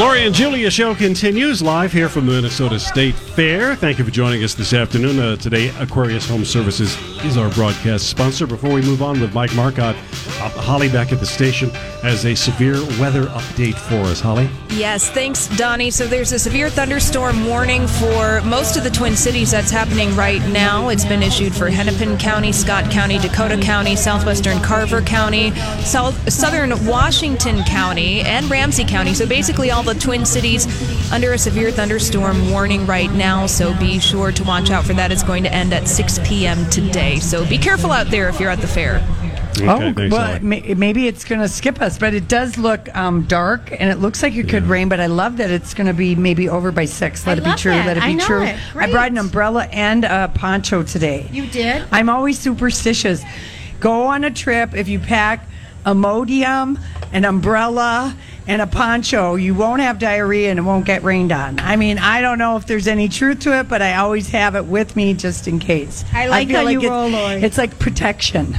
Lori and Julia show continues live here from the Minnesota State Fair. Thank you for joining us this afternoon. Uh, today, Aquarius Home Services is our broadcast sponsor. Before we move on with Mike Marcotte, uh, Holly back at the station has a severe weather update for us. Holly? Yes, thanks, Donnie. So there's a severe thunderstorm warning for most of the Twin Cities that's happening right now. It's been issued for Hennepin County, Scott County, Dakota County, southwestern Carver County, south, southern Washington County, and Ramsey County. So basically, all the Twin Cities under a severe thunderstorm warning right now. So be sure to watch out for that. It's going to end at 6 p.m. today. So be careful out there if you're at the fair. Okay, oh, thanks, well, may, maybe it's going to skip us, but it does look um, dark and it looks like it could rain. But I love that it's going to be maybe over by six. Let I it be true. that. Let it be I know true. it. I brought an umbrella and a poncho today. You did? I'm always superstitious. Go on a trip if you pack a modium, an umbrella, and a poncho, you won't have diarrhea and it won't get rained on. I mean, I don't know if there's any truth to it, but I always have it with me just in case. I like feel how you it- roll, Lori. It's like protection.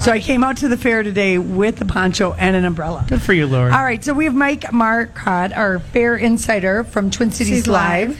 So I came out to the fair today with a poncho and an umbrella. Good for you, Lori. All right, so we have Mike Marcotte, our fair insider from Twin Cities Cities Live, Live.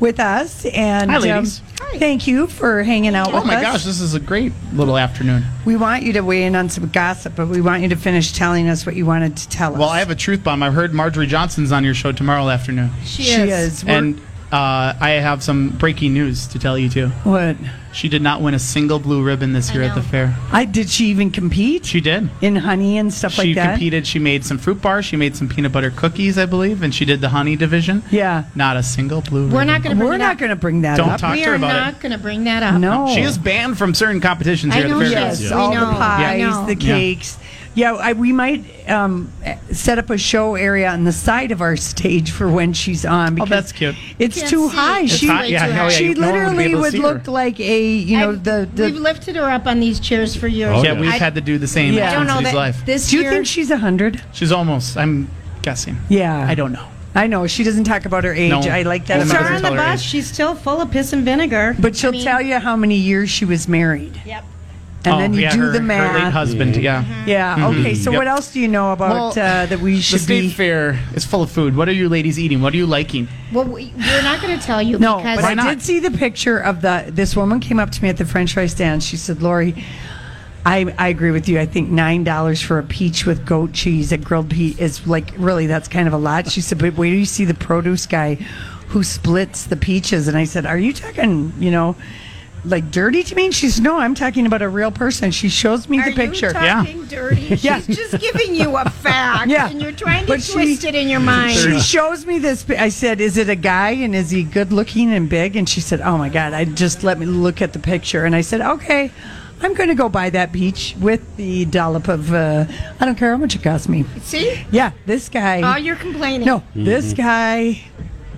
with us. And Hi, um, ladies. Thank you for hanging out oh with us. Oh my gosh, this is a great little afternoon. We want you to weigh in on some gossip, but we want you to finish telling us what you wanted to tell us. Well, I have a truth bomb. I've heard Marjorie Johnson's on your show tomorrow afternoon. She, she is. We're- And uh, I have some breaking news to tell you, too. what? She did not win a single blue ribbon this year at the fair. I did she even compete She did. in honey and stuff She like that? She competed. She made some fruit bars. She made some peanut butter cookies, I believe, and she did the honey division. Yeah. Not a single blue We're ribbon. not going to We're not going to bring that Don't up. talk we to her about. We are not going to bring that up. No. She is banned from certain competitions I here at know the she fair. is. Yes, We all know. the pies, I know. the Yeah. cakes. Yeah, I, we might um, set up a show area on the side of our stage for when she's on. Because Oh, that's cute. It's Can't too see. high. It's she high, yeah, hell yeah, she no one would literally would see her. look like a you know I- the the. We've lifted her up on these chairs for years. Oh, Yeah, yeah. we've I- had to do the same Yeah. I don't know that Live. this do you year. think she's a hundred? She's almost. I'm guessing. Yeah, I don't know. I know she doesn't talk about her age. No. I like that. Well, Put about her her. on the bus. age. She's still full of piss and vinegar. But she'll I mean- tell you how many years she was married, Yep. And Oh, then you yeah, do her, the Her late math. husband, yeah. Yeah. Okay. So Yep. what else do you know about Well, uh, that we should? The should state be? fair is full of food. What are you ladies eating? What are you liking? Well, we, we're not going to tell you No, because but I not? did see the picture of the. This woman came up to me at the French fry stand. She said, "Lori, I, I agree with you. I think nine dollars for a peach with goat cheese, a grilled peach, is like really that's kind of a lot." She said, "But wait do you see the produce guy who splits the peaches." And I said, "Are you talking? You know?" Like dirty to me? And she said, No, I'm talking about a real person. She shows me Are the picture. you talking dirty? Yeah. She's just giving you a fact, Yeah. and you're trying to But she- twist it in your mind. She shows me this. I said, "Is it a guy and is he good looking and big?" And she said, "Oh my God!" I just let me look at the picture, and I said, "Okay, I'm going to go buy that beach with the dollop of. Uh, I don't care how much it costs me. See? Yeah, this guy. Oh, you're complaining. no, this guy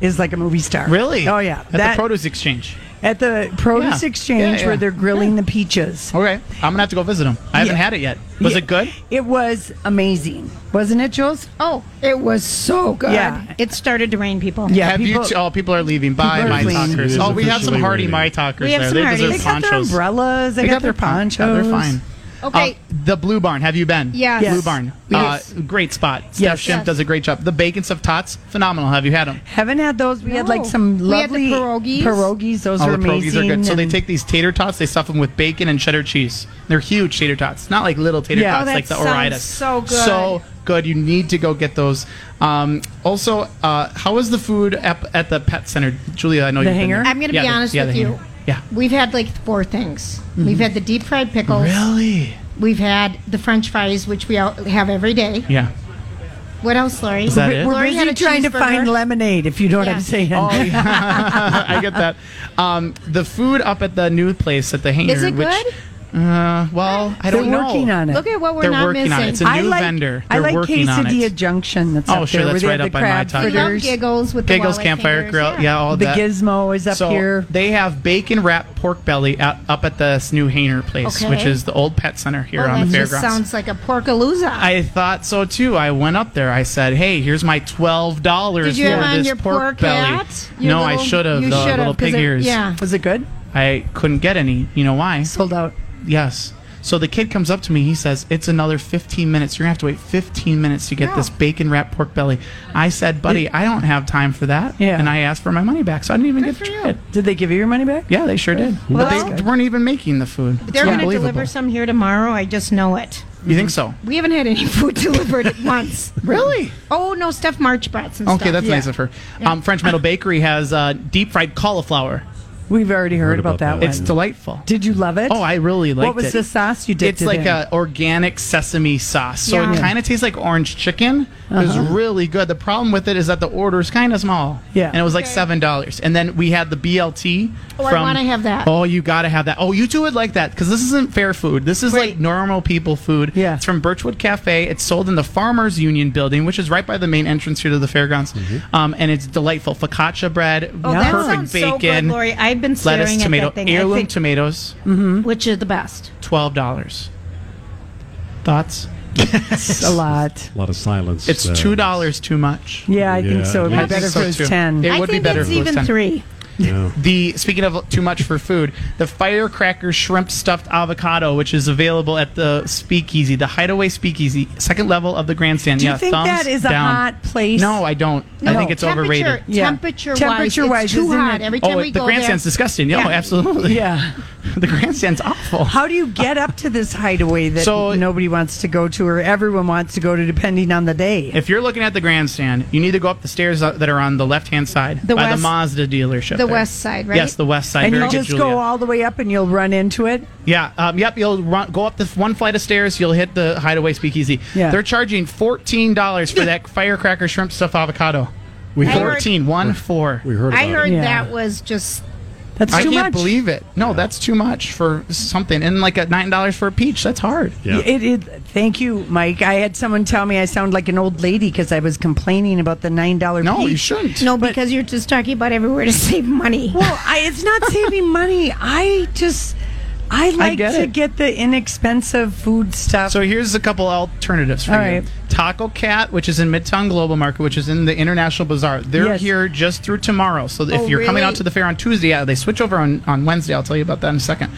is like a movie star. Really? Oh yeah. At That- the produce exchange. At the produce Yeah. exchange Yeah, yeah. where they're grilling the peaches. Okay, I'm gonna have to go visit them. I haven't had it yet. Was Yeah. it good? It was amazing, wasn't it, Jules? Oh, it was so good. Yeah. It started to rain, people. Yeah, have people- you? Oh, people are leaving. Bye, my talkers. Oh, we have some officially hardy my talkers We have there. some they Hardy. deserve They got their umbrellas. They, They got, their pon- ponchos. They're fine. Okay. Uh, the Blue Barn. Have you been? Yes. Yes. Blue Barn. Yes. Uh, great spot. Steph Yes. Shimp Yes. does a great job. The bacon stuffed tots, phenomenal. Have you had them? Haven't had those. We had like some We had the lovely pierogies. pierogies. Those Oh, are the pierogies amazing. are good. So they take these tater tots, they stuff them with bacon and cheddar cheese. They're huge tater tots, not like little tater Yeah. tots Oh, like the that Ore-Idas. so good. So good. You need to go get those. Um, also, uh, how was the food at, at the pet center, Julia? I know The you've been hangar? there. I'm going to Yeah, be the- honest yeah, with you. hangar. Yeah. We've had like four things. We've had the deep fried pickles. Really? We've had the French fries, which we all have every day. Yeah. What else, Lori? Is that it? We're Lori had busy trying to find lemonade, if you know what Yeah. I'm saying. Oh, yeah. I get that. Um, the food up at the new place at the hangar. Is it which, good? Uh, well, I They're don't know. working on it. Look at what we're They're not working missing. on it. It's a I new like, vendor. I They're like working on Quesadilla it. Junction. That's Oh, up sure, there, that's where right they have up the by my crab time. We love fritters. giggles with Giggles the walleye Campfire fingers, Grill. Yeah, all The that. gizmo is up so here. they have bacon wrapped pork belly at, up at this new Hangar place, Okay. which is the old pet center here Well, on the that just fairgrounds. sounds like a porkalooza. I thought so too. I went up there. I said, "Hey, here's my twelve dollars Did for you have on this your pork poor belly." cat? Your no, I little- should have. you The should've, little 'cause pig it- ears. yeah. Was it good? I couldn't get any. You know why? Sold out. Yes. So the kid comes up to me. He says, "It's another 15 minutes. You're gonna have to wait 15 minutes to get No. this bacon wrapped pork belly." I said, "Buddy, I don't have time for that." Yeah. And I asked for my money back, so I didn't even Good get to try it. Did they give you your money back? Yeah, they sure did. Well, but they that's weren't even making the food. It's They're going to deliver some here tomorrow. I just know it. You think so? We haven't had any food delivered at once. Really? Oh no, stuffed March brats and stuff. Okay, stuff. that's Yeah. nice of her. Um, French Meadow Bakery has uh, deep fried cauliflower. We've already heard, Heard about, about that, that. one. It's delightful. Did you love it? Oh, I really liked it. What was it. the sauce you dipped It's it like in? a organic sesame sauce, so Yeah. it kind of tastes like orange chicken. It was really good. The problem with it is that the order is kind of small. Yeah. and it was like Okay. seven dollars. And then we had the BLT. Oh, I wanna have that. Oh, you got to have that. Oh, you two would like that because this isn't fair food. This is like normal people food. Yeah. it's from Birchwood Cafe. It's sold in the Farmers Union building, which is right by the main entrance here to the fairgrounds. Um, and it's delightful focaccia bread, Oh, that perfect sounds so bacon, good, Lori. I've been staring lettuce, at tomato, that thing. Heirloom think- tomatoes, mm-hmm. Which is the best? twelve dollars. Thoughts? It's a lot. A lot of silence. It's two dollars too much. Yeah, I think so. It'd I be think better so if it was too. 10. It I would be better it's if it was even 10. three. Yeah. The speaking of too much for food, the firecracker shrimp stuffed avocado, which is available at the Speakeasy, the Hideaway Speakeasy, second level of the grandstand. Do you yeah, think thumbs that is a down. hot place? No, I don't. I think it's Temperature- overrated. Yeah. Temperature wise, Temperature-wise, it's too isn't hot. it? Every time Oh, we the go grandstand's there, disgusting. No, Yeah. absolutely. Yeah. the grandstand's awful. How do you get up to this hideaway that So- nobody wants to go to or everyone wants to go to depending on the day? If you're looking at the grandstand, you need to go up the stairs that are on the left hand side The by west- the Mazda dealership. the there. west side, right? Yes, the west side. and you good, just Julia. go all the way up and you'll run into it? Yeah. Um, yep. You'll run, go up the one flight of stairs. You'll hit the Hideaway Speakeasy. Yeah. They're charging fourteen dollars for that firecracker shrimp stuffed avocado. We I heard, heard- Fourteen. One four. we heard about I heard it. Yeah. that was just That's I too can't believe it. No, that's too much for something. And like at nine dollars for a peach, that's hard. Yeah. It, it, thank you, Mike. I had someone tell me I sound like an old lady because I was complaining about the nine dollar. No, you shouldn't. no because you're just talking about everywhere to save money. Well, I, it's not saving money. I just I like get to it. get the inexpensive food stuff. So here's a couple alternatives for All you. right. Taco Cat, which is in Midtown Global Market, which is in the International Bazaar. They're Yes. here just through tomorrow. So if Oh, you're coming out to the fair on Tuesday, yeah, they switch over on, on Wednesday. I'll tell you about that in a second.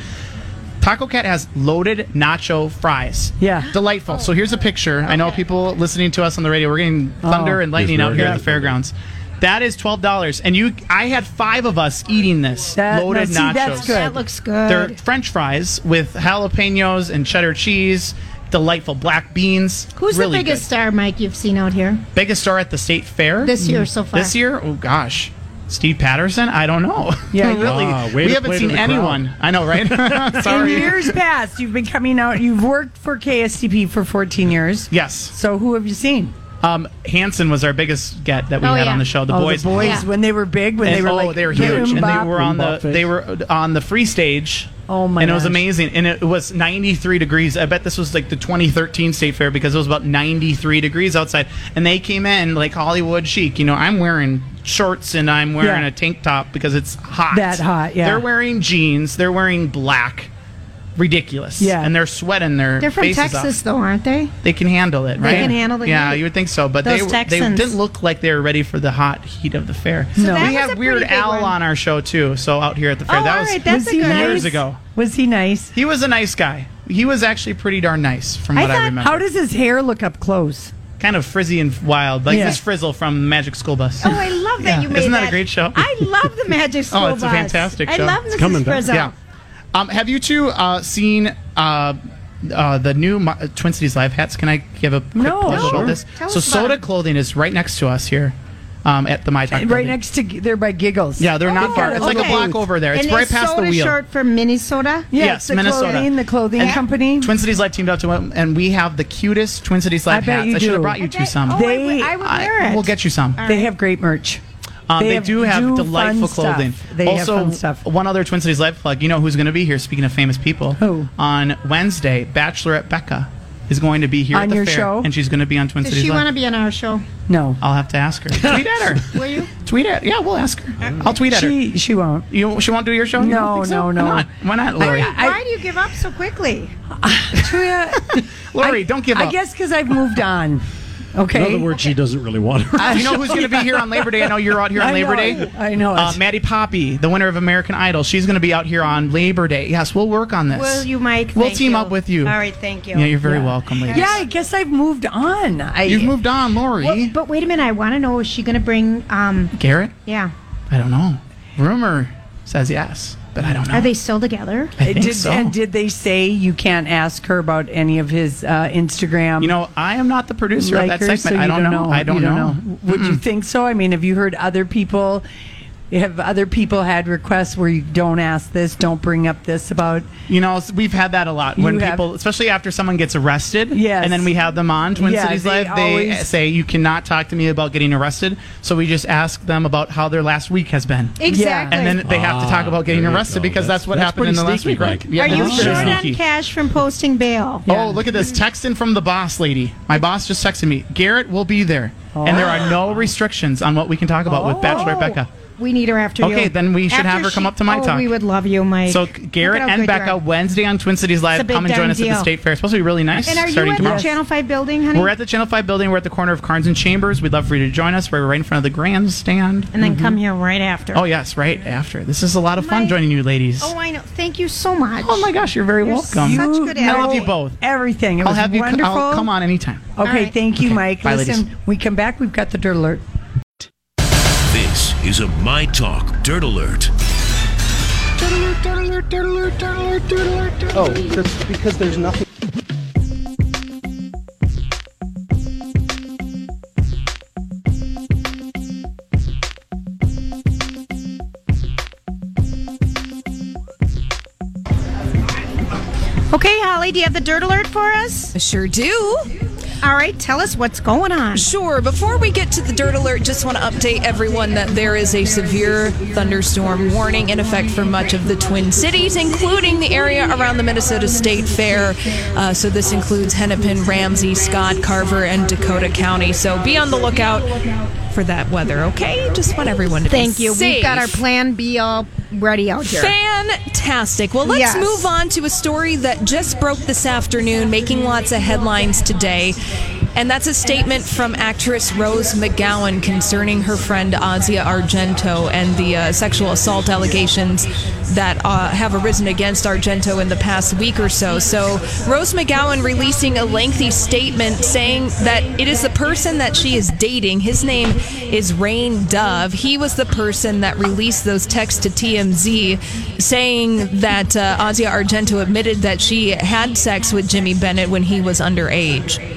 Taco Cat has loaded nacho fries. Yeah. Delightful. So here's a picture. I know people listening to us on the radio, we're getting oh. thunder Oh. and lightning Yes, out here at the fairgrounds. That is twelve dollars, and you. I had five of us eating this That- loaded now, see, nachos. that's good. that looks good. They're French fries with jalapenos and cheddar cheese. Delightful black beans. Who's really the biggest good. star, Mike, you've seen out here biggest star at the state fair this year so mm-hmm. far? This year, oh gosh, Steve Patterson. I don't know. Yeah, really. Ah, way we haven't seen the crowd. anyone. I know, right? In Sorry. years past, you've been coming out. You've worked for KSTP for 14 years. Yes. So who have you seen? Um, Hanson was our biggest get that we Oh, had yeah. on the show. The oh, boys. the boys Yeah. when they were big, when And- they were oh, like they were boom, huge, and they were on the Bop face. they were on the free stage. Oh, my god. And it was gosh. amazing, and it was 93 degrees. I bet this was like the 2013 state fair because it was about 93 degrees outside, and they came in like Hollywood chic. You know, I'm wearing shorts and I'm wearing Yeah. a tank top because it's hot. That hot, yeah. They're wearing jeans. They're wearing black. Ridiculous. Yeah. And they're sweating their They're from faces Texas, off. though, aren't they? They can handle it, right? can handle the Yeah, heat. you would think so, but Those they they didn't look like they were ready for the hot heat of the fair. No. we was have Weird pretty big Al one. on our show too. So out here at the fair, Oh, that was right, that's was a he nice? years ago. Was he nice? He was a nice guy. He was actually pretty darn nice, from I what I, remember. How does his hair look up close? kind of frizzy and wild, like Yeah. Miss Frizzle from Magic School Bus. Oh, I love that Yeah. you made Isn't that a great show? I love the Magic oh, School Bus. Oh, it's a Bus. fantastic I show. love It's Mrs. coming back. Frizzle. yeah. Um, have you two uh, seen uh, uh, the new Mo- Twin Cities Live hats. Can I give a quick No, plug sure. about this? Tell so us about Soda it. Clothing is right next to us here um, at the My Talk. Right building. next to they're by Giggles. Yeah, they're not far. It's like a block over there. It's and right is past the soda wheel. short for Minnesota? Yeah, Yes, it's the Minnesota. clothing, the clothing And company. Twin Cities Live teamed up to it, and we have the cutest Twin Cities Live I bet hats. you I should have brought you two Oh, some. I They- would- I would I- wear it. We'll get you some. they have great merch. Um, They they, do have do delightful fun stuff. clothing. They have also, fun stuff. one other Twin Cities Live plug. You know who's going to be here? Speaking of famous people, Who? on Wednesday, Bachelorette Becca is going to be here On at the your fair, show? and she's going to be on Twin Does Cities she want to be on our show? No, I'll have to ask her. tweet at her. Will you? Tweet at. Yeah, we'll ask her. I'll tweet at her. she she won't. You, she won't do your show? No, so? no, no. Why not? Why not, Lori? I- Why do you give up so quickly? Lori, don't give up. I guess because I've moved on. Okay. In other words, she doesn't really want her. you know who's going to be here on Labor Day? I know you're out here on I Labor know Day. I know it. Uh, Maddie Poppe, the winner of American Idol, she's going to be out here on Labor Day. Yes, we'll work on this. Will you, Mike? We'll Thank team you. up with you. All right, thank you. Yeah, you're very Yeah. welcome, ladies. yeah, I guess I've moved on. I, You've moved on, Lori. Well, but wait a minute. I want to know: Is she going to bring? Um, Garrett? yeah. I don't know. Rumor says yes, but I don't know. Are they still together? I think did, so. And did they say you can't ask her about any of his uh, Instagram? you know, I am not the producer of that likers, segment. so I you don't, know. I don't You know. Would you think so? I mean, have you heard other people? Have other people had requests where you don't ask this, don't bring up this about? You know, we've had that a lot when have- people, especially after someone gets arrested, Yes. and then we have them on Twin Yeah, Cities they Live. They always- say you cannot talk to me about getting arrested, so we just ask them about how their last week has been, Exactly. and then they have to talk about getting arrested because that's, That's- what that's happened in the last week, right? Mike. Yeah, Are you that's very short on cash from posting bail? Oh, look at this. Texting from the boss lady. My boss just texted me. Garrett will be there. And there are no restrictions on what we can talk about with Bachelor oh. Becca. We need her after you. Okay, then we should After have her come she- up to my oh, talk. We would love you, Mike. So Garrett and Becca. Wednesday on Twin Cities Live, come and join us at the. State Fair. It's supposed to be really nice. And are you at tomorrow. the Channel Five building, honey? We're at the Channel 5 building. We're at the corner of Carnes and Chambers. We'd love for you to join us. We're right in front of the grandstand. and then mm-hmm. come here right after. Oh, yes, right after. This is a lot of fun My- joining you ladies. Oh, I know. Thank you so much. Oh my gosh, you're very You're welcome. such good I love you both. Everything. It I'll have you. wonderful. I'll come on anytime. Okay, right. thank you, Mike. Bye, Listen, we come back. We've got the dirt alert. This is a My Talk Dirt Alert. Oh, that's because there's nothing. Okay, Holly, do you have the dirt alert for us? I sure do. All right, tell us what's going on. Sure. Before we get to the dirt alert, just want to update everyone that there is a severe thunderstorm warning in effect for much of the Twin Cities, including the area around the Minnesota State Fair. Uh, so this includes Hennepin, Ramsey, Scott, Carver, and Dakota County. So be on the lookout for that weather. Okay, just want everyone to Thank you. safe. We've got our plan B all ready out here. Fantastic. Well, let's Yes. move on to a story that just broke this afternoon, making lots of headlines today. And that's a statement from actress Rose McGowan concerning her friend Asia Argento and the uh, sexual assault allegations that uh, have arisen against Argento in the past week or so. So, Rose McGowan releasing a lengthy statement saying that it is the person that she is dating. His name is Rain Dove. He was the person that released those texts to TMZ saying that uh, Asia Argento admitted that she had sex with Jimmy Bennett when he was underage.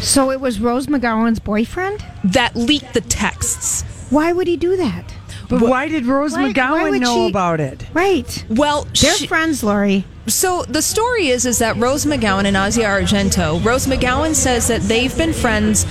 So it was Rose McGowan's boyfriend? That leaked the texts. Why would he do that? But why did Rose Why- why McGowan would know she- about it? Right. Well, They're she- friends, Lori. So the story is is that Rose McGowan and Asia Argento. Rose McGowan says that they've been friends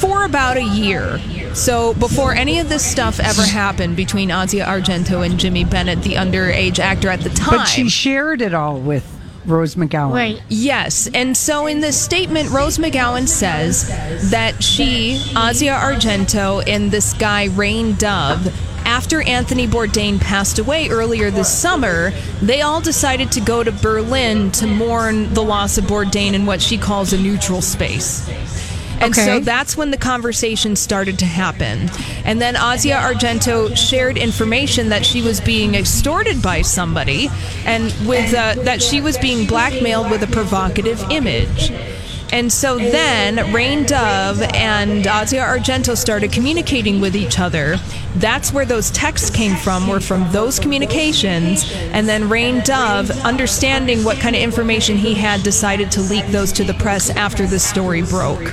for about a year. So before any of this stuff ever happened between Asia Argento and Jimmy Bennett, the underage actor at the time. But she shared it all with Rose McGowan. Right. Yes, and so in this statement, Rose McGowan says that she, Asia Argento, and this guy, Rain Dove, after Anthony Bourdain passed away earlier this summer, they all decided to go to Berlin to mourn the loss of Bourdain in what she calls a neutral space. And Okay. so that's when the conversation started to happen. And then Asia Argento shared information that she was being extorted by somebody and with uh, that she was being blackmailed with a provocative image. And so then Rain Dove and Asia Argento started communicating with each other. That's where those texts came from, were from those communications. And then Rain Dove, understanding what kind of information he had, decided to leak those to the press after the story broke.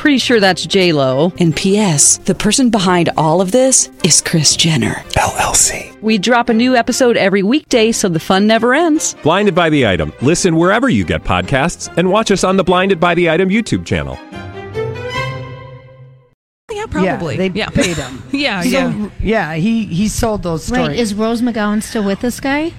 Pretty sure that's J Lo. And P.S. The person behind all of this is Kris Jenner LLC. We drop a new episode every weekday, so the fun never ends. Blinded by the item. Listen wherever you get podcasts, and watch us on the Blinded by the Item YouTube channel. Yeah, probably. Yeah, they yeah. paid him. yeah, So, yeah. yeah, he he sold those stories. Right. Is Rose McGowan still with this guy?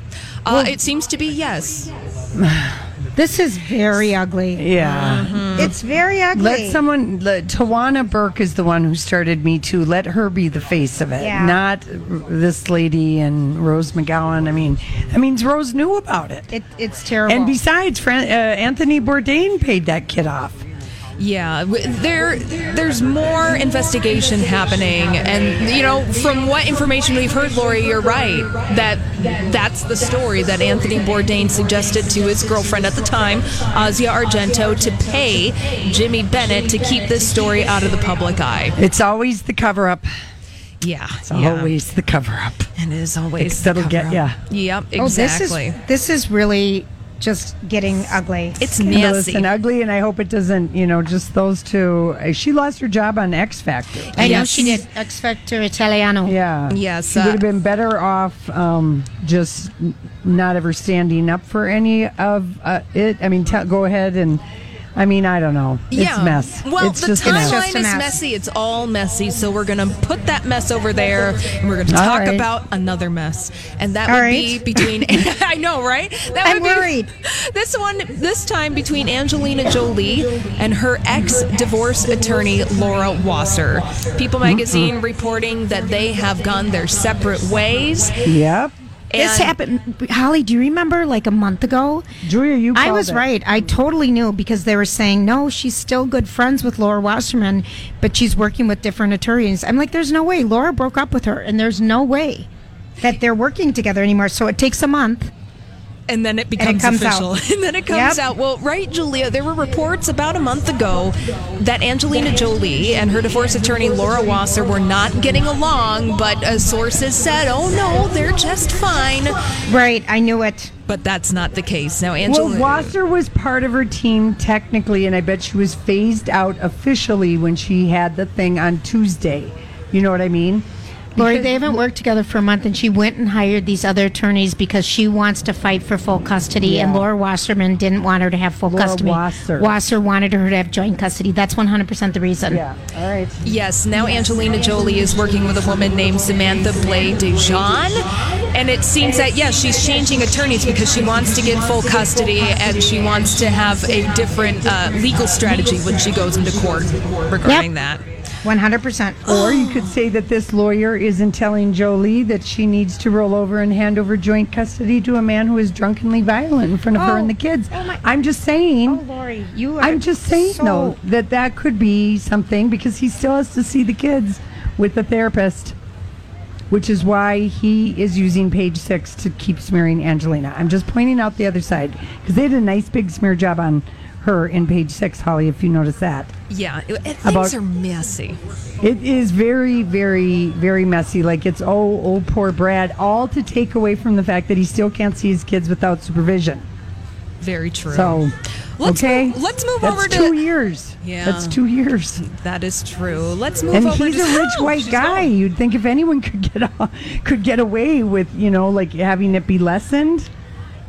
Uh, it seems to be yes. This is very ugly. yeah. It's very ugly. Let someone. Let, Tarana Burke is the one who started Me Too. Let her be the face of it, Yeah. not this lady and Rose McGowan. I mean, that means Rose knew about it. It, it's terrible. And besides, Fran- uh, Anthony Bourdain paid that kid off. Yeah, there there's more investigation happening, and you know from what information we've heard, Lori, you're right that that's the story that Anthony Bourdain suggested to his girlfriend at the time, Asia Argento, to pay Jimmy Bennett to keep this story out of the public eye. It's always the cover up. Yeah, It's yeah. always the cover up. and it is always It's- that'll the get- cover-up. yeah. Yep, oh, exactly. this is this is really just getting ugly. it's Scandalous messy. and ugly, and I hope it doesn't. You know, just those two. uh, She lost her job on X Factor. I know she did X Factor Italiano. Yeah. Yes, She uh, would have been better off um, just not ever standing up for any of uh, it. I mean, t- go ahead and. I mean, I don't know. It's yeah. mess. Well, it's the just a mess. timeline Just a is messy. It's all messy. So we're gonna put that mess over there, and we're gonna talk right. about another mess, and that All would right. be between. I know, right? That I'm would be- worried. This one, this time between Angelina Jolie and her ex-divorce attorney Laura Wasser. People mm-hmm. Magazine reporting that they have gone their separate ways. Yep. This happened, Holly. Do you remember like a month ago? Julia, you. I was it. right. I totally knew because they were saying no, she's still good friends with Laura Wasserman, but she's working with different attorneys. I'm like, there's no way. Laura broke up with her, and there's no way that they're working together anymore. So it takes a month. And then it becomes comes official. out. and then it comes Yep. out. Well, right, Julia, there were reports about a month ago that Angelina Jolie and her divorce attorney Laura Wasser were not getting along, but uh, sources said, "Oh no, they're just fine." Right. I knew it. But that's not the case. Now, Well, Angelina Wasser was part of her team technically, and I bet she was phased out officially when she had the thing on Tuesday. You know what I mean? Lori, they haven't worked together for a month, and she went and hired these other attorneys because she wants to fight for full custody, and Laura Wasserman didn't want her to have full Laura custody. Wasser. Wasser wanted her to have joint custody. That's 100% the reason. Yeah. All right. Yes, now Angelina Jolie is working with a woman named Samantha Bley DeJean. And it seems that, yes, she's changing attorneys because she wants to get full custody and she wants to have a different uh, legal strategy when she goes into court regarding that. 100%. Or you could say that this lawyer isn't telling Jolie that she needs to roll over and hand over joint custody to a man who is drunkenly violent in front of her and the oh, kids. oh my- I'm just saying. Oh, Lori, you are I'm just saying, so- no, that that could be something because he still has to see the kids with the therapist, which is why he is using page six to keep smearing Angelina. I'm just pointing out the other side because they did a nice big smear job on her in page six, Holly, if you notice that. Yeah, it, things About- are messy. It is very, very, very messy. Like it's oh, oh, poor Brad. All to take away from the fact that he still can't see his kids without supervision. Very true. So, Let's okay, move- let's move That's over to- two years. Yeah. that's two years. that is true. Let's move And over he's to a rich white she's guy. gone. You'd think if anyone could get a, could get away with you know like having it be lessened,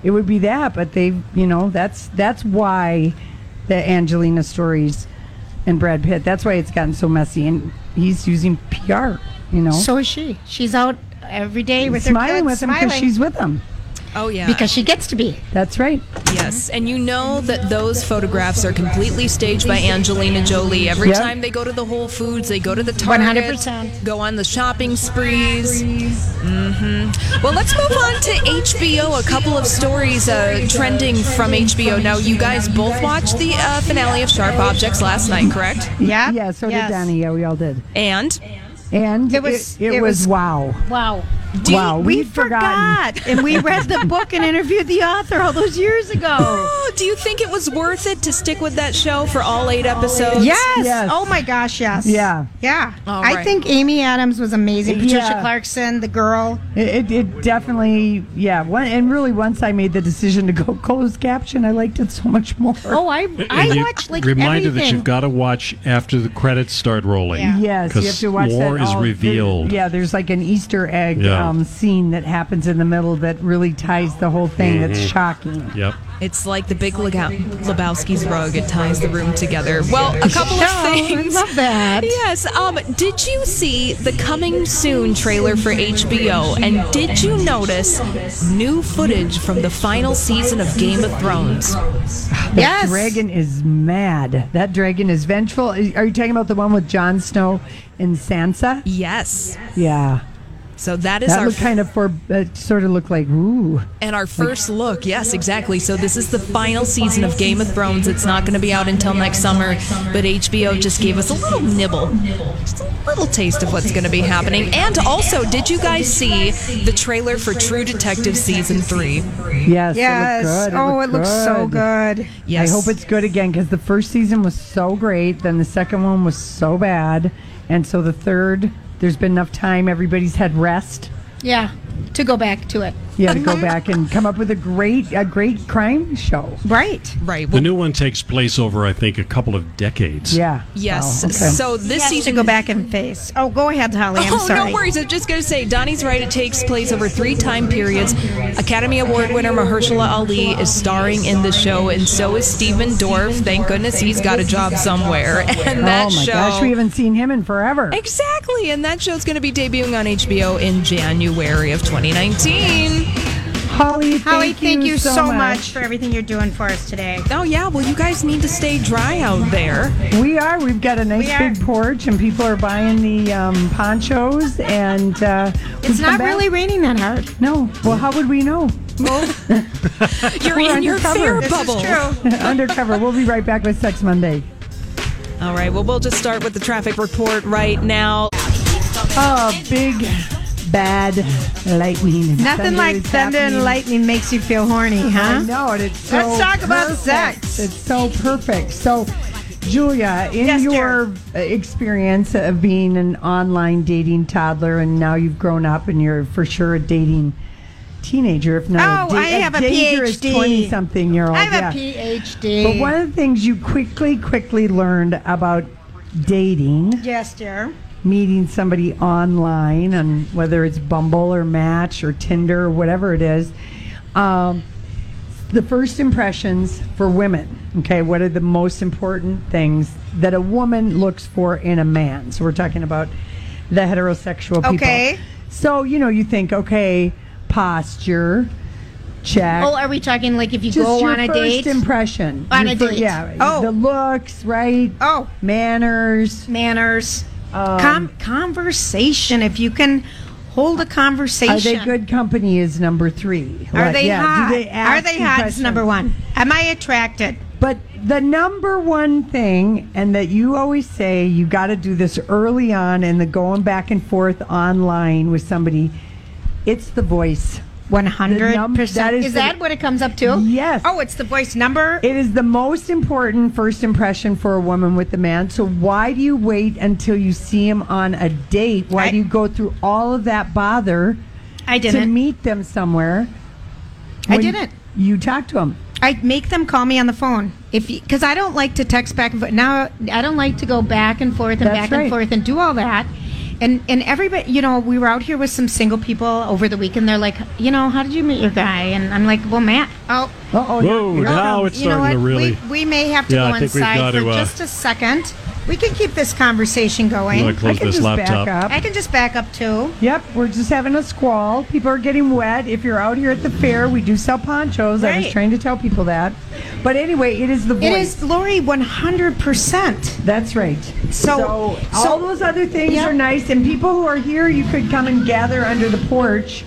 it would be that. But they, you know, that's that's why the Angelina stories and Brad Pitt. That's why it's gotten so messy. And he's using PR. You know, So is she. She's out every day with smiling her kids, with him because she's with him. Oh, yeah. because she gets to be. That's right. Yes, and you know that those photographs are completely staged by Angelina Jolie. Every Yep. time they go to the Whole Foods, they go to the Target, 100%. go on the shopping sprees. Mm-hmm. Well, let's move on to HBO. A couple of stories uh, trending from HBO. Now, you guys both watched the uh, finale of Sharp Objects last night, correct? Yeah. Yeah, so Yes. did Danny. Yeah, we all did. And And It was- it, it was, was- wow. Wow. Wow, we we'd forgotten. forgot, and we read the book and interviewed the author all those years ago. oh, do you think it was worth it to stick with that show for all eight episodes? Yes. Yes. Oh my gosh, yes. Yeah. Yeah. All I think Amy Adams was amazing. Patricia Yeah. Clarkson, the girl. It, it, it definitely, yeah. One, and really, once I made the decision to go closed caption, I liked it so much more. Oh, I I And you- watched like reminder everything. that you've got to watch after the credits start rolling. Yeah. Yes, you have Because to watch more that. is all- there- revealed. yeah, there's like an Easter egg Yeah. Um, scene that happens in the middle that really ties the whole thing. That's Mm-hmm. shocking. Yep. It's like the big Lega- Lebowski's rug. It ties the room together. Well, a couple of Oh, I things. love that. Yes. Um. Did you see the coming soon trailer for HBO? And did you notice new footage from the final season of Game of Thrones? That Yes. dragon is mad. That dragon is vengeful. Are you talking about the one with Jon Snow and Sansa? Yes. Yeah, So that is that our looked kind of for. It sort of looked like ooh. and our first look. Yes, exactly. So this is the final season of Game of Thrones. It's not going to be out until next summer, but HBO just gave us a little nibble, just a little taste of what's going to be happening. And also, did you guys see the trailer for True Detective season three? Yes. Yes. It looked good. oh, it looks so good. Yes. I hope it's good again because the first season was so great, then the second one was so bad, and so the third, there's been enough time. Everybody's had rest. Yeah. To go back to it. Yeah, to go back and come up with a great, a great crime show. Right. Right. The new one takes place over, I think, a couple of decades. Yeah. Yes. Oh, okay. So this This season to go back and face. Oh, go ahead, Holly. I'm oh, sorry. no worries. I'm just going to say, Donnie's right. It takes place over three time periods. Academy Award winner Mahershala Ali is starring in the show, and so is Stephen Dorff. Thank goodness he's got a job somewhere. And oh, that oh my show. gosh, we haven't seen him in forever. Exactly, and that show's going to be debuting on HBO in January of 2019. Holly, Holly, thank, you, so, much. for everything you're doing for us today. Oh yeah, well you guys need to stay dry out there. We are. We've got a nice big porch, and people are buying the um, ponchos. And uh, It's not really raining that hard. No. Well, how would we know? You're We're in your undercover. fair This This bubble. is true. Undercover. We'll be right back with Sex Monday. All right, well we'll just start with the traffic report right now. Oh, big bad lightning. Nothing Thunder like thunder and lightning makes you feel horny, huh? I know, and it's so Let's talk about perfect. sex. It's so perfect. So, Julia, in Yes, your dear. uh, experience of being an online dating toddler, and now you've grown up and you're for sure a dating teenager, if not Oh, a, I have a dangerous PhD. twenty-something year old. I have yeah. a PhD. But one of the things you quickly, quickly learned about dating yes, dear. Meeting somebody online on whether it's Bumble or Match or Tinder or whatever it is. Um, the first impressions for women. Okay, what are the most important things that a woman looks for in a man? So we're talking about the heterosexual people. Okay. So you know, you think, okay, posture, check. Oh, are we talking like if you Just go your on a first date? impression. On Your a fir- date. Yeah. Oh. The looks, right? Oh. Manners. Manners. Um, Com- conversation. If you can hold a conversation. Are they good company? Is number three. Are Like, they yeah, hot? They Are they hot? Is number one. Am I attracted? But the number one thing, and that you always say, you got to do this early on, and the going back and forth online with somebody. It's the voice. One hundred percent. is the- that what it comes up to? Yes. Oh, it's the voice number. It is the most important first impression for a woman with a man. So why do you wait until you see him on a date? Why I- do you go through all of that bother I didn't. to meet them somewhere? I didn't. You talk to them. I make them call me on the phone if because I don't like to text back and forth. Now I don't like to go back and forth and That's back right. and forth and do all that. And and everybody, you know, we were out here with some single people over the weekend. They're like, you know, how did you meet your guy? And I'm like, well, Matt. Oh, oh. Whoa, now it's you know starting what? to really. We, we may have to Yeah, go I think we've inside for to, uh, just a second. We can keep this conversation going. I'm gonna close I can this just laptop. back up. I can just back up too. Yep, we're just having a squall. People are getting wet. If you're out here at the fair, we do sell ponchos. I was Right. trying to tell people that. But anyway, it is the voice. It is Lori 100%. That's right. So- So, so- all those other things Yep. are nice. And people who are here, you could come and gather under the porch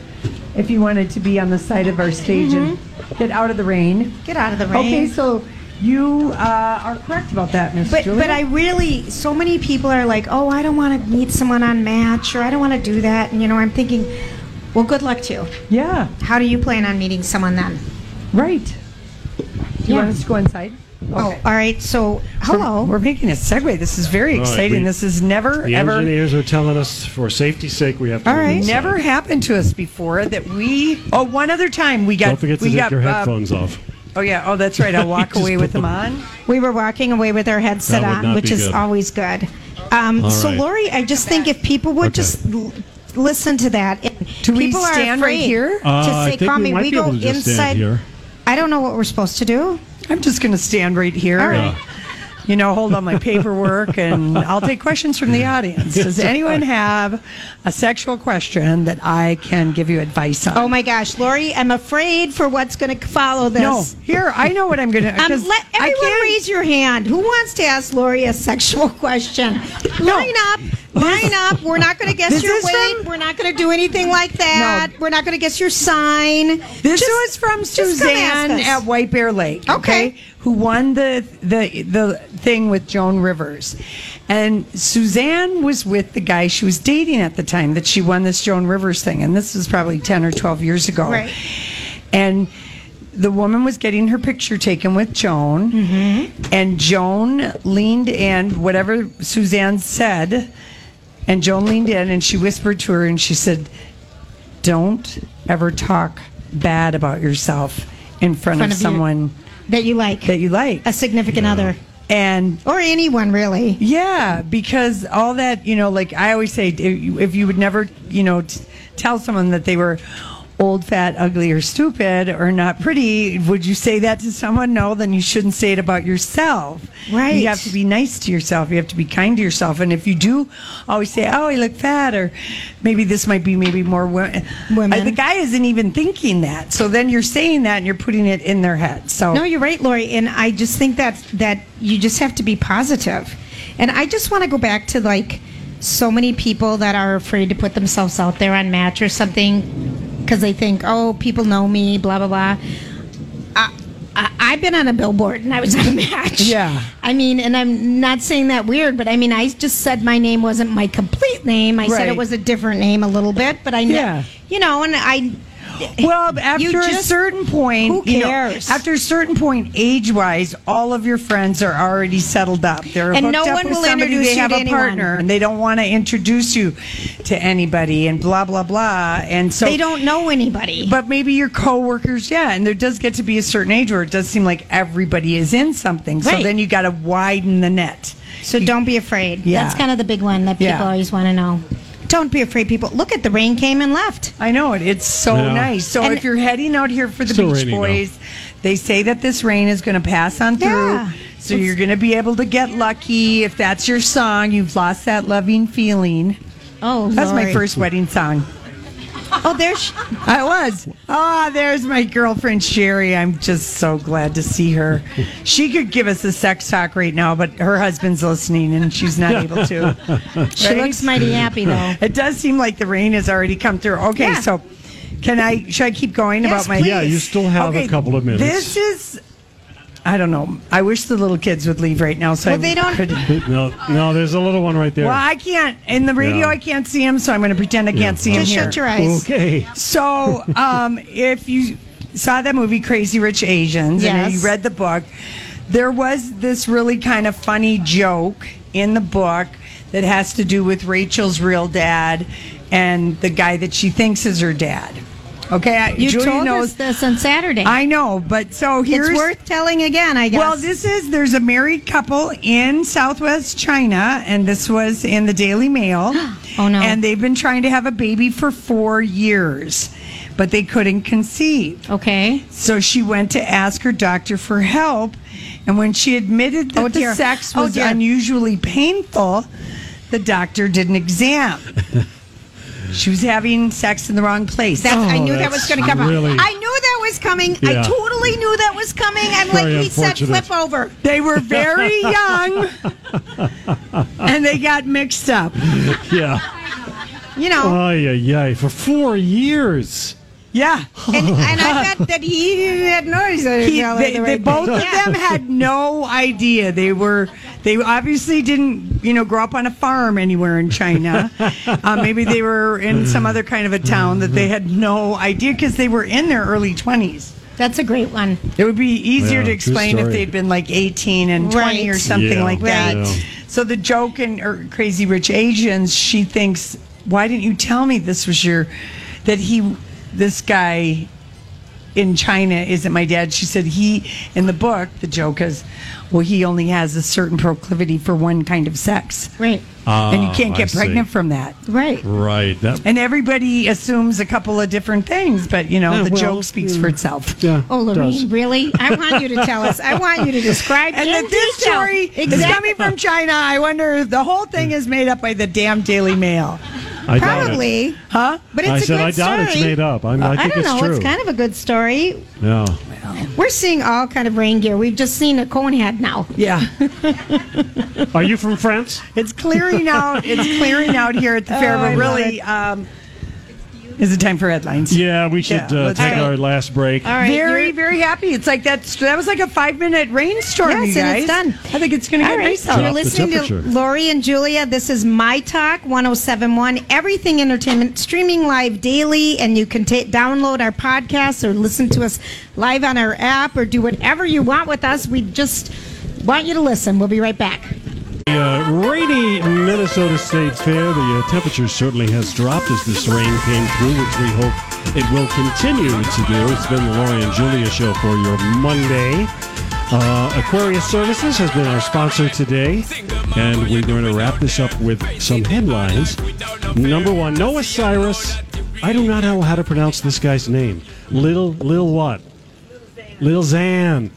if you wanted to be on the side of our stage and get out of the rain. Mm-hmm. Get out of the rain. Okay, so you uh, are correct about that, Miss But Julia. but I really so many people are like, oh, I don't want to meet someone on Match or I don't want to do that. And you know, I'm thinking, well, good luck to you. yeah, How do you plan on meeting someone then? right. Do you Yeah. want us to go inside? Oh, all right. So hello. We're, we're making a segue. This is very All right, exciting. we- this has never The ever engineers are telling us for safety's sake we have to All right. move right. inside. Never happened to us before that we. Oh, one other time we got. Don't forget to we take got, your uh, headphones off. Oh yeah. Oh, that's right. I'll walk away with them them- on. We were walking away with our headset That would on, not which be is good. always good. Um, All so right. Lori, I just think if people would Okay. just l- listen to that. And Do we people stand are right afraid here? to Uh, I say, think "Call we me." might We be go able to just stand inside. here. I don't know what we're supposed to do. I'm just going to stand right here. All right. and, You know, hold on my paperwork, and I'll take questions from the audience. Does anyone have a sexual question that I can give you advice on? Oh my gosh, Lori, I'm afraid for what's going to follow this. no! Here, I know what I'm going to. Um, let everyone raise your hand. Who wants to ask Lori a sexual question? Line up. Line up. We're not going to guess This your weight. from- We're not going to do anything like that. We're not going to guess your sign. This Just- was from just come ask Suzanne at White Bear Lake. Okay. Who won the the the thing with Joan Rivers. And Suzanne was with the guy she was dating at the time that she won this Joan Rivers thing. And this was probably 10 or 12 years ago. Right. And the woman was getting her picture taken with Joan. Mm-hmm. And Joan leaned in, whatever Suzanne said. And Joan leaned in and she whispered to her and she said, Don't ever talk bad about yourself in front, Front of, of someone that you like. that you like. a significant other. And Or anyone, really. yeah, because all that, you know, like I always say, if you- if you would never, you know, t- tell someone that they were old, fat, ugly, or stupid or not pretty, would you say that to someone? No, then you shouldn't say it about yourself. Right. You have to be nice to yourself. You have to be kind to yourself. And if you do always say, oh, I look fat, or maybe this might be maybe more women. Women. the guy isn't even thinking that. So then you're saying that and you're putting it in their head. So No, you're right, Lori, and I just think that that you just have to be positive. And I just want to go back to like so many people that are afraid to put themselves out there on Match or something because they think, oh, people know me, blah blah blah. I, I, I've been on a billboard and I was on a Match. Yeah. I mean, and I'm not saying that weird, but I mean, I just said my name wasn't my complete name. I said it was a different name a little bit, but I know, Yeah. you know, and I. Well, after You a certain point, who you know, cares? after a certain point, age-wise, all of your friends are already settled up. They're And no one will introduce They you have to a anyone. partner, and they don't want to introduce you to anybody, and blah blah blah. And so They don't know anybody. But maybe your coworkers, yeah. And there does get to be a certain age where it does seem like everybody is in something. So Right. then you got to widen the net. So don't be afraid. Yeah. That's kind of the big one that people Yeah. always want to know. Don't be afraid, people. Look at the rain came and left. I know it. It's so Yeah. nice. So And- if you're heading out here for the Still Beach raining, though. Boys, they say that this rain is going to pass on through. Yeah. So you're going to be able to get lucky if that's your song. You've lost that loving feeling. Oh, That's my first wedding song. Oh, there's. I was. Ah, there's my girlfriend Sherry. I'm just so glad to see her. She could give us a sex talk right now, but her husband's listening and she's not able to. She Right? looks mighty happy though. It does seem like the rain has already come through. Okay, Yeah. so can I? Should I keep going Yes, about my? Please. Yeah, you still have a couple of minutes. This is. I don't know. I wish the little kids would leave right now, so Well, I they don't- Could, No, no, there's a little one right there. well, I can't in the radio. Yeah. I can't see him, so I'm going to pretend I can't see him Just here. shut your eyes. Okay. So, um, if you saw that movie Crazy Rich Asians and Yes. you read the book, there was this really kind of funny joke in the book that has to do with Rachel's real dad and the guy that she thinks is her dad. Okay, I- You Julia told knows. us this on Saturday. I know, but so here's it's worth telling again, I guess. well, this is there's a married couple in Southwest China, and this was in the Daily Mail. Oh, no. And they've been trying to have a baby for four years, but they couldn't conceive. okay. So she went to ask her doctor for help, And when she admitted that Oh, the sex Oh, was dear. unusually painful, the doctor did an exam. she was having sex in the wrong place. That's, I Oh, knew that was going to come up. I knew that was coming. I totally knew that was coming. I'm like, he said flip over. They were very young and they got mixed up. Yeah. You know, Oh yeah, ay. For four years. Yeah. and, and I bet that he had no idea. He- the they, they both thing. of them had no idea. They were they obviously didn't you know grow up on a farm anywhere in China. uh, maybe they were in some other kind of a town that they had no idea because they were in their early twenties. That's a great one. It would be easier Yeah, to explain if they'd been like 18 and 20 or something Yeah, like that. Yeah. So the joke in or Crazy Rich Asians, she thinks, why didn't you tell me this was your, that he, this guy in China isn't my dad? She said he, in the book, the joke is, well, he only has a certain proclivity for one kind of sex. Right. and you can't Ah, get I pregnant see. from that. Right. Right. That. And everybody assumes a couple of different things, but you know, Yeah, the well, joke speaks for itself. Yeah. Oh, does. Lorraine, really? I want you to tell us. I want you to describe it. And that this detail. story is coming from China. I wonder if the whole thing is made up by the damn Daily Mail. I doubt it. Probably. Huh? But it's I a said good I doubt it's story. made up. I'm, I think don't it's know. true. It's kind of a good story. yeah. We're seeing all kind of rain gear. We've just seen a cone head now. Yeah. Are you from France? It's clearing out. It's clearing out here at the fair, Oh, but really, um, is it time for headlines? Yeah, we should Yeah, uh, take go. our last break. All right. very, you're- very happy. It's like that. That was like a five minute rainstorm, Yes, you and it's done. I think it's going to All get right, nice you're listening to. Lori and Julia. This is My Talk 1071, Everything Entertainment, streaming live daily, and you can ta download our podcast or listen to us live on our app or do whatever you want with us. We just want you to listen. We'll be right back. The uh, rainy Minnesota State Fair, the uh, temperature certainly has dropped as this rain came through, which we hope it will continue to do. It's been the Lori and Julia show for your Monday. Uh, Aquarius Services has been our sponsor today, and we're going to wrap this up with some headlines. Number one, Noah Cyrus. I do not know how to pronounce this guy's name. Little, Lil what? Lil Xan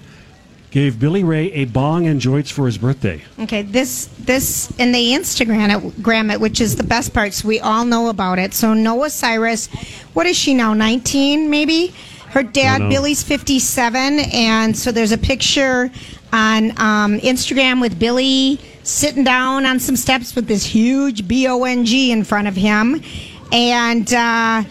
gave Billy Ray a bong and joints for his birthday. Okay, this this and they Instagram it, gram it, which is the best part. So we all know about it. So Noah Cyrus, what is she now? Nineteen, maybe. Her dad. Billy's fifty-seven, and so there's a picture on um, Instagram with Billy sitting down on some steps with this huge B O N G in front of him, and. Uh,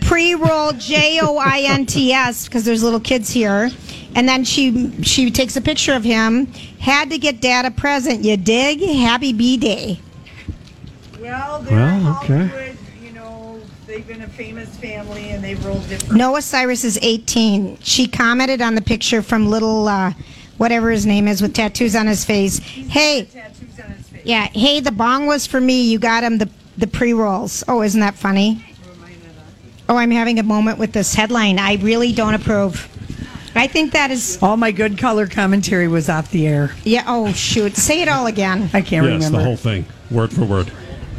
pre-roll J O I N T S because there's little kids here, and then she she takes a picture of him. Had to get dad a present. You dig? Happy B day. Well, they're Well, okay. Hollywood, you know, they've been a famous family and they've rolled different. Noah Cyrus is 18. She commented on the picture from little uh, whatever his name is with tattoos on his face. Hey, tattoos on his face. yeah. Hey, the bong was for me. You got him the the pre-rolls. Oh, isn't that funny? Oh, I'm having a moment with this headline. I really don't approve. I think that is All my good color commentary was off the air. Yeah. Oh shoot! Say it all again. I can't yes, remember. the whole thing, word for word.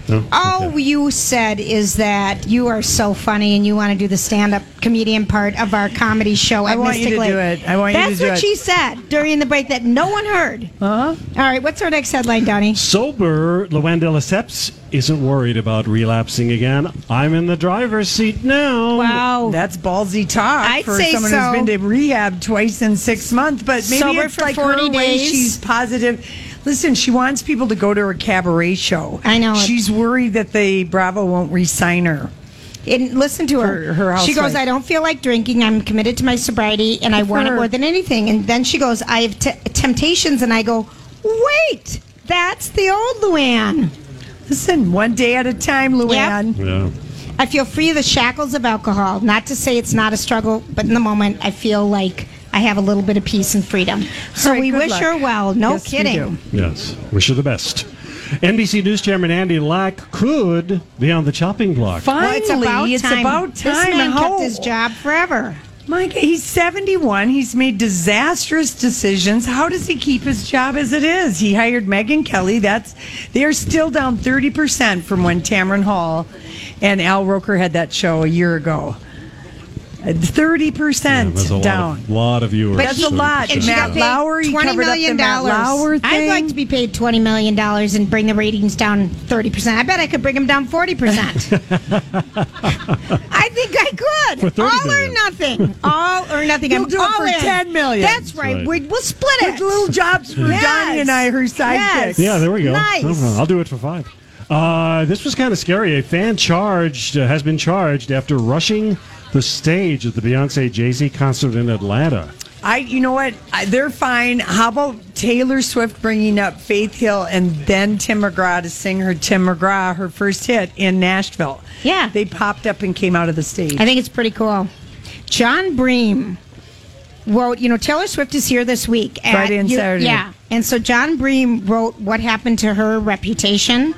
No? All Okay. you said is that you are so funny and you want to do the stand-up comedian part of our comedy show. I at want you to Lake. do it. I want you to do it. That's what she said during the break that no one heard. Huh? All right. What's our next headline, Donnie? Sober, Luann de Lesseps isn't worried about relapsing again. I'm in the driver's seat now. Wow. That's ballsy talk I'd for say someone so. who's been to rehab twice in six months. But maybe Sober it's for like 40 her way. days. She's positive. Listen, she wants people to go to her cabaret show. I know. She's worried that the Bravo won't re-sign her. And listen to her. For her she goes. I don't feel like drinking. I'm committed to my sobriety, and I for want it more than anything. And then she goes, I have t- temptations, and I go, wait, that's the old Luann. Listen, one day at a time, Luann. Yeah. I feel free of the shackles of alcohol. Not to say it's not a struggle, but in the moment, I feel like I have a little bit of peace and freedom. So All right, we wish luck. her well. No Yes, kidding. do. Yes. Wish her the best. NBC News Chairman Andy Lack could be on the chopping block. Finally, Well, it's about it's time. about time. This man How- kept his job forever. Mike, he's 71. He's made disastrous decisions. How does he keep his job as it is? He hired Megyn Kelly. That's they are still down 30% from when Tamron Hall and Al Roker had that show a year ago. Thirty percent There's a down. lot of, lot of viewers. That's a lot. And she Matt got paid Lauer, he twenty covered up the Matt dollars. Lauer I'd like to be paid twenty million dollars and bring the ratings down thirty percent. I bet I could bring them down forty percent. I think I could. For 30 All or nothing. All or nothing. You'll I'm do it for in. 10 million. That's right. Right. We, we'll split it. With little jobs for Yes. Donnie and I, her sidekicks. Yes. Yeah, there we go. Nice. I'll do it for five. Uh, this was kind of scary. A fan charged uh, has been charged after rushing the stage at the Beyonce Jay Z concert in Atlanta. I, you know what? I, they're fine. How about Taylor Swift bringing up Faith Hill and then Tim McGraw to sing her Tim McGraw, her first hit in Nashville? Yeah. They popped up and came out of the stage. I think it's pretty cool. Jon Bream wrote, you know, Taylor Swift is here this week. at Friday and you- Saturday. Yeah. And so Jon Bream wrote what happened to her reputation.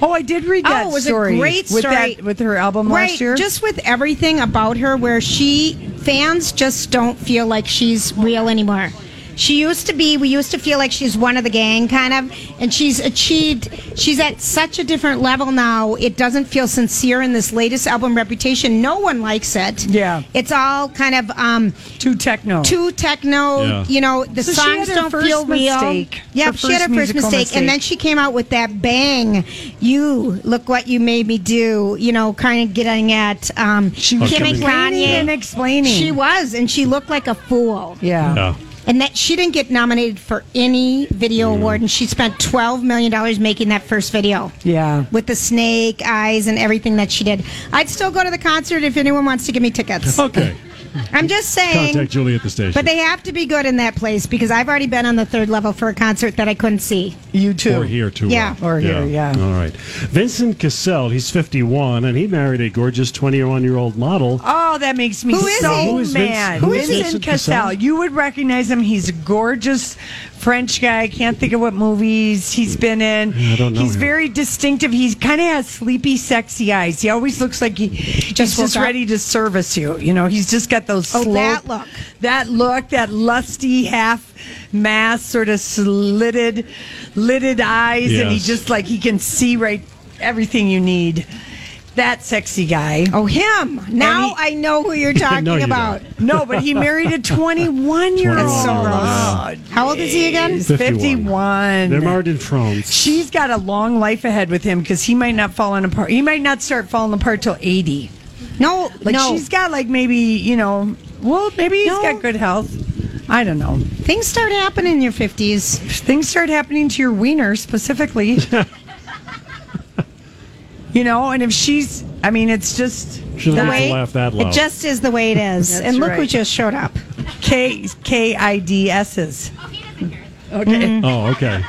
Oh, I did read that oh, it was story a great with story that- with her album right, last year. Just with everything about her, where she fans just don't feel like she's real anymore. She used to be. We used to feel like she's one of the gang, kind of, and she's achieved. She's at such a different level now. It doesn't feel sincere in this latest album, Reputation. No one likes it. Yeah. it's all kind of um, too techno. Too techno. Yeah. You know, the So she songs had her don't first feel real. Yeah, she had first her first musical mistake, and then she came out with that bang. You look what you made me do. You know, kind of getting at um, She was Kim and coming- Kanye and explaining. She was, and she looked like a fool. yeah. Yeah. And that she didn't get nominated for any video award, and she spent twelve million dollars making that first video Yeah. with the snake eyes and everything that she did. I'd still go to the concert if anyone wants to give me tickets. Okay. I'm just saying. Contact Julie at the station. But they have to be good in that place because I've already been on the third level for a concert that I couldn't see. You too. Or here too. Yeah. Or here, yeah. All right. Vincent Cassel, he's 51, and he married a gorgeous 21 year old model. Oh, that makes me Who is so he? Who is Vince- mad. who is Vincent Vincent Cassel. Cassel? You would recognize him. He's gorgeous French guy. I can't think of what movies he's been in. I don't know He's him. very distinctive. He kind of has sleepy, sexy eyes. He always looks like he, he's Just just up. ready to service you. You know, he's just got those Oh, slow, that look. that look, that lusty half mask, sort of slitted, lidded eyes, and he just like he can see right everything you need. That sexy guy. Oh, him. Now he- I know who you're talking No, you about. No, but he married a 21 year old. That's so oh, gross. How old is he again? He's 51. 51. They're married in France. She's got a long life ahead with him because he might not fall apart. He might not start falling apart till 80. No, Like no. she's got like maybe, you know, well, maybe he's No. got good health. I don't know. Things start happening in your 50s. Things start happening to your wiener specifically. you know, and if she's, I mean, it's just She doesn't The way to laugh that loud. it just is the way it is. And look who just showed up. K K I D S's. Okay. Oh, okay.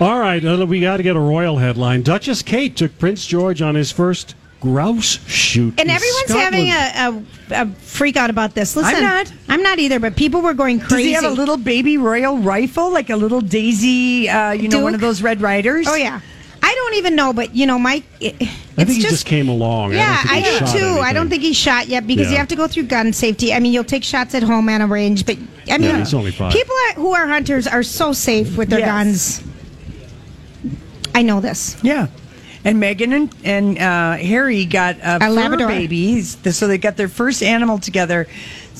All right, uh, we got to get a royal headline. Duchess Kate took Prince George on his first grouse shoot. And in everyone's Scotland. having a, a, a freak out about this. Listen, I'm not. I'm not either, but people were going crazy. Does he have a little baby royal rifle, like a little Daisy? Uh, you know, one of those Red Ryders. Oh, yeah. I don't even know, but, you know, Mike. It, I it's think he just, just came along. Yeah, I, don't I, do too. I don't think he's shot yet because Yeah. you have to go through gun safety. I mean, you'll take shots at home and a range, but I mean, Yeah, he's only five. people are, who are hunters are so safe with their Yes. guns. I know this. Yeah. And Meghan and, and uh, Harry got a, fur Labrador. babies, so they got their first animal together.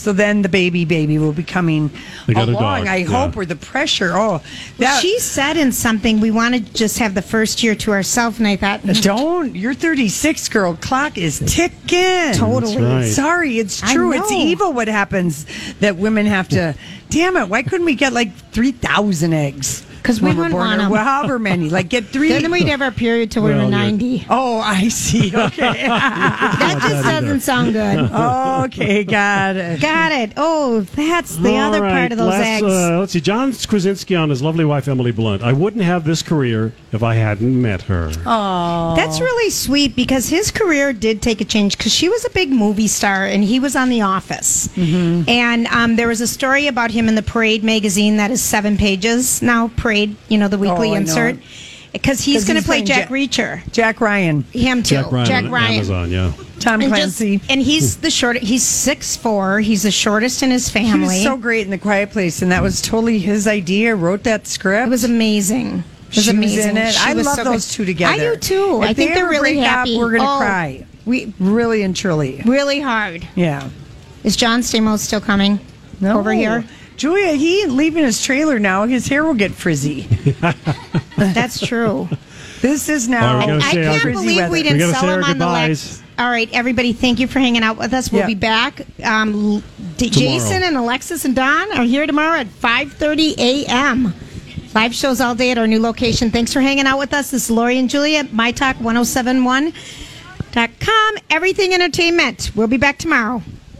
So then the baby baby will be coming They got a along. dog, I yeah. hope, or the pressure. Oh, that she said in something we want to just have the first year to ourselves, and I thought, uh, mm. don't. You're 36, girl. Clock is ticking. Totally. Right. Sorry, it's true. It's evil what happens that women have to. Damn it! Why couldn't we get like three thousand eggs? 'Cause we wouldn't born, want or 'em. However many, like get three. then we'd have our period till we Well, were you're- 90. Oh, I see. Okay. That just doesn't sound good. okay, got it. Got it. Oh, that's the All other right, part of those last, eggs. Uh, let's see. John Krasinski on his lovely wife Emily Blunt. I wouldn't have this career if I hadn't met her. Oh, That's really sweet because his career did take a change because she was a big movie star and he was on The Office. Mm-hmm. And um, there was a story about him in the Parade magazine that is seven pages now. Parade, you know, the oh, weekly Oh, insert. Because he's going to play playing Jack Ja- Reacher. Jack Ryan, Him too. Jack Ryan on Amazon. Yeah. Tom And, just- Clancy. and he's the short. He's six four. He's the shortest in his he family. was so great in the Quiet Place, and that was totally his idea. Wrote that script. it was amazing. It was She was in it. She I was love so those good. two together. I do too. If I think they they're ever really break up, happy. we're gonna Oh, cry. We Really and truly. really hard. Yeah. Is John Stamos still coming No. over here? Julia, he ain't leaving his trailer now. His hair will get frizzy. That's true. This is All now. right, we I can't frizzy believe weather. we We didn't gotta sell say him our on the goodbyes. Lex. All right, everybody, thank you for hanging out with us. We'll Yeah. be back. Um, L- D- Jason and Alexis and Don are here tomorrow at 5.30 a.m. Live shows all day at our new location. Thanks for hanging out with us. This is Lori and Julia, MyTalk1071.com. Everything Entertainment. We'll be back tomorrow.